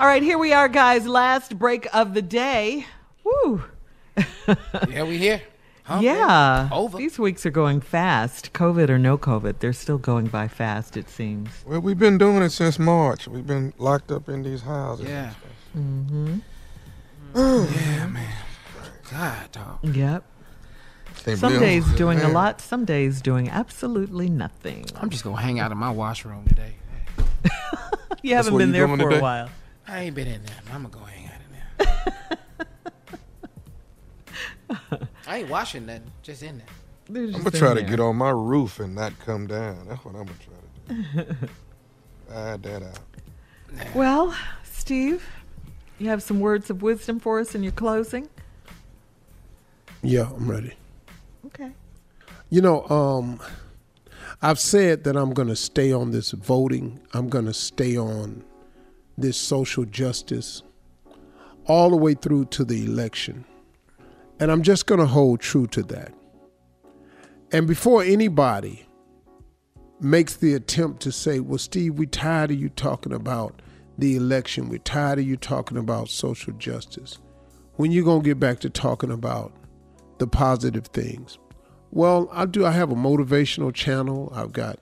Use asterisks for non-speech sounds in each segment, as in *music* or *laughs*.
All right, here we are, guys. Last break of the day. Woo. *laughs* yeah, we here. Hump yeah. day. Over. These weeks are going fast. COVID or no COVID, they're still going by fast, it seems. Well, we've been doing it since March. We've been locked up in these houses. Yeah. Mm-hmm. yeah, man. God, dog. Yep. Can't Some believe- days doing a lot, some days doing absolutely nothing. I'm just gonna hang out in my washroom today. *laughs* You haven't been there for a while. I ain't been in there. I'm gonna go hang out in there. *laughs* I ain't washing nothing. Just in there. I'm gonna try to get on my roof and not come down. That's what I'm gonna try to do. *laughs* Add that out. Well, Steve, you have some words of wisdom for us in your closing? Yeah, I'm ready. Okay. You know, um, I've said that I'm going to stay on this voting. I'm going to stay on this social justice all the way through to the election. And I'm just going to hold true to that. And before anybody makes the attempt to say, well, Steve, we're tired of you talking about the election, we're tired of you talking about social justice, when you going to get back to talking about the positive things? Well, I do. I have a motivational channel. I've got,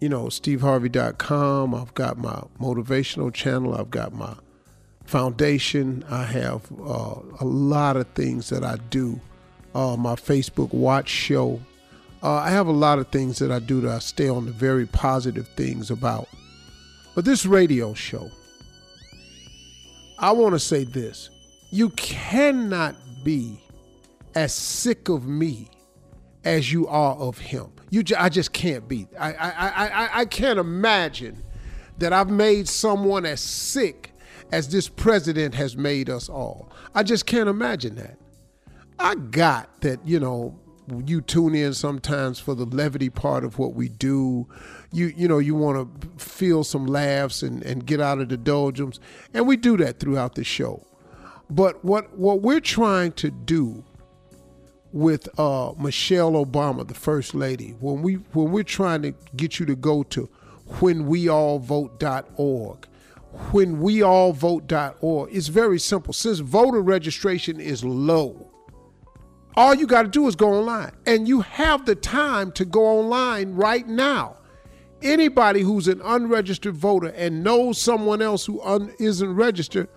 you know, steveharvey.com. I've got my motivational channel. I've got my foundation. I have uh, a lot of things that I do. Uh, my Facebook Watch show. Uh, I have a lot of things that I do that I stay on the very positive things about. But this radio show, I want to say this. You cannot be as sick of me as you are of him. You, ju- I just can't be. I, I, I, I, I can't imagine that I've made someone as sick as this president has made us all. I just can't imagine that. I got that, you know, you tune in sometimes for the levity part of what we do. You you know, you want to feel some laughs and, and get out of the doldrums. And we do that throughout the show. But what what we're trying to do with uh, Michelle Obama, the first lady, when we when we're trying to get you to go to whenweallvote.org, whenweallvote.org, it's very simple. Since voter registration is low, all you got to do is go online, and you have the time to go online right now. Anybody who's an unregistered voter and knows someone else who un- isn't registered,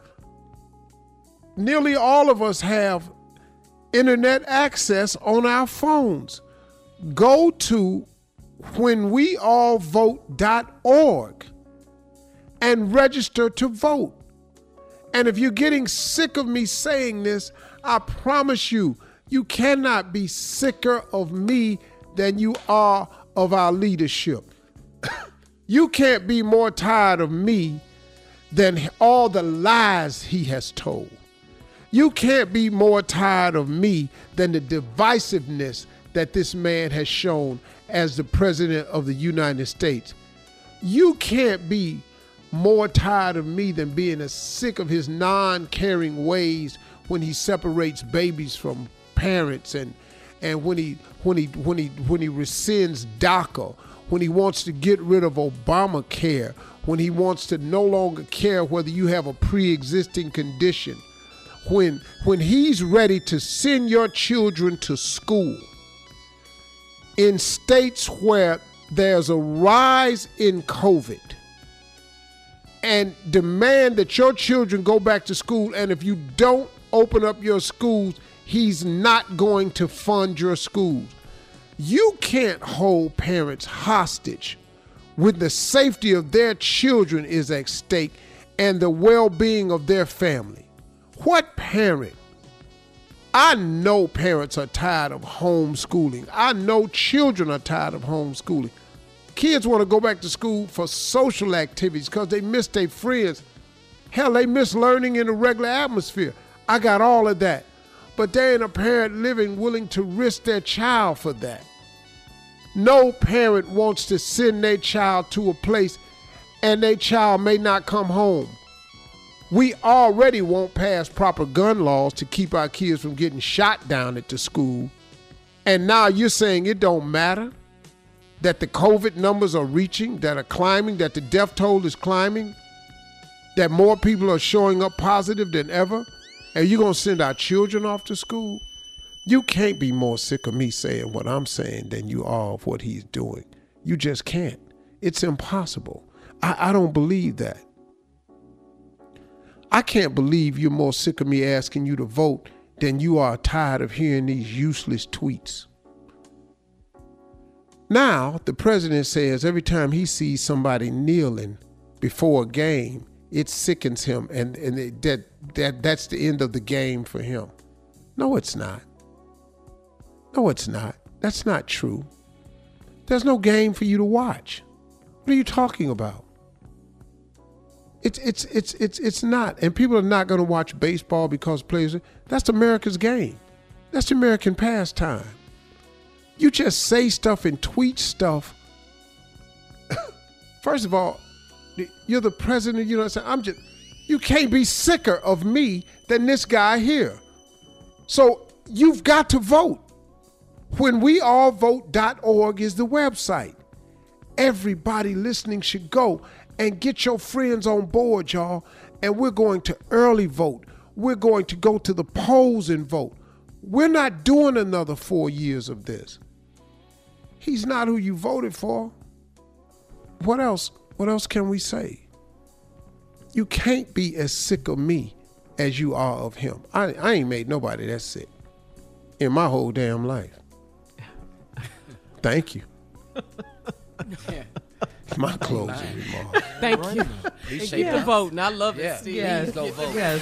nearly all of us have internet access on our phones. Go to whenweallvote.org and register to vote. And if you're getting sick of me saying this, I promise you, you cannot be sicker of me than you are of our leadership. *coughs* you can't be more tired of me than all the lies he has told. You can't be more tired of me than the divisiveness that this man has shown as the president of the United States. You can't be more tired of me than being as sick of his non-caring ways when he separates babies from parents and and when he when he when he when he rescinds DACA, when he wants to get rid of Obamacare, when he wants to no longer care whether you have a pre-existing condition, when when he's ready to send your children to school in states where there's a rise in COVID and demand that your children go back to school and if you don't open up your schools he's not going to fund your schools. You can't hold parents hostage when the safety of their children is at stake and the well-being of their family what parent? I know parents are tired of homeschooling. I know children are tired of homeschooling. Kids want to go back to school for social activities because they miss their friends. Hell, they miss learning in a regular atmosphere. I got all of that. But there ain't a parent living willing to risk their child for that. No parent wants to send their child to a place and their child may not come home. We already won't pass proper gun laws to keep our kids from getting shot down at the school. And now you're saying it don't matter that the COVID numbers are reaching, that are climbing, that the death toll is climbing, that more people are showing up positive than ever, and you're going to send our children off to school? You can't be more sick of me saying what I'm saying than you are of what he's doing. You just can't. It's impossible. I, I don't believe that. I can't believe you're more sick of me asking you to vote than you are tired of hearing these useless tweets. Now, the president says every time he sees somebody kneeling before a game, it sickens him and, and it, that, that, that's the end of the game for him. No, it's not. No, it's not. That's not true. There's no game for you to watch. What are you talking about? It's it's it's it's it's not, and people are not going to watch baseball because players. That's America's game. That's the American pastime. You just say stuff and tweet stuff. *coughs* First of all, you're the president. You know what I'm saying? I'm just. You can't be sicker of me than this guy here. So you've got to vote. When we all vote.org is the website. Everybody listening should go and get your friends on board, y'all. And we're going to early vote. We're going to go to the polls and vote. We're not doing another four years of this. He's not who you voted for. What else? What else can we say? You can't be as sick of me as you are of him. I, I ain't made nobody that sick in my whole damn life. *laughs* Thank you. *laughs* *laughs* My closing remark. *laughs* Thank you. He Keep the up. voting. I love Yeah. it, Steve. Yes. Please go vote. Yes.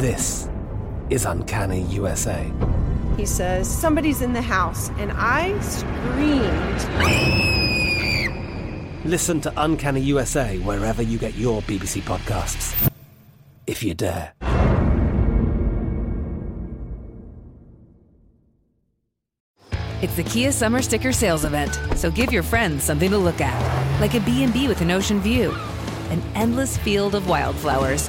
This is Uncanny USA. He says, Somebody's in the house, and I screamed. Listen to Uncanny USA wherever you get your BBC podcasts, if you dare. It's the Kia Summer Sticker Sales Event, so give your friends something to look at, like a B&B with an ocean view, an endless field of wildflowers,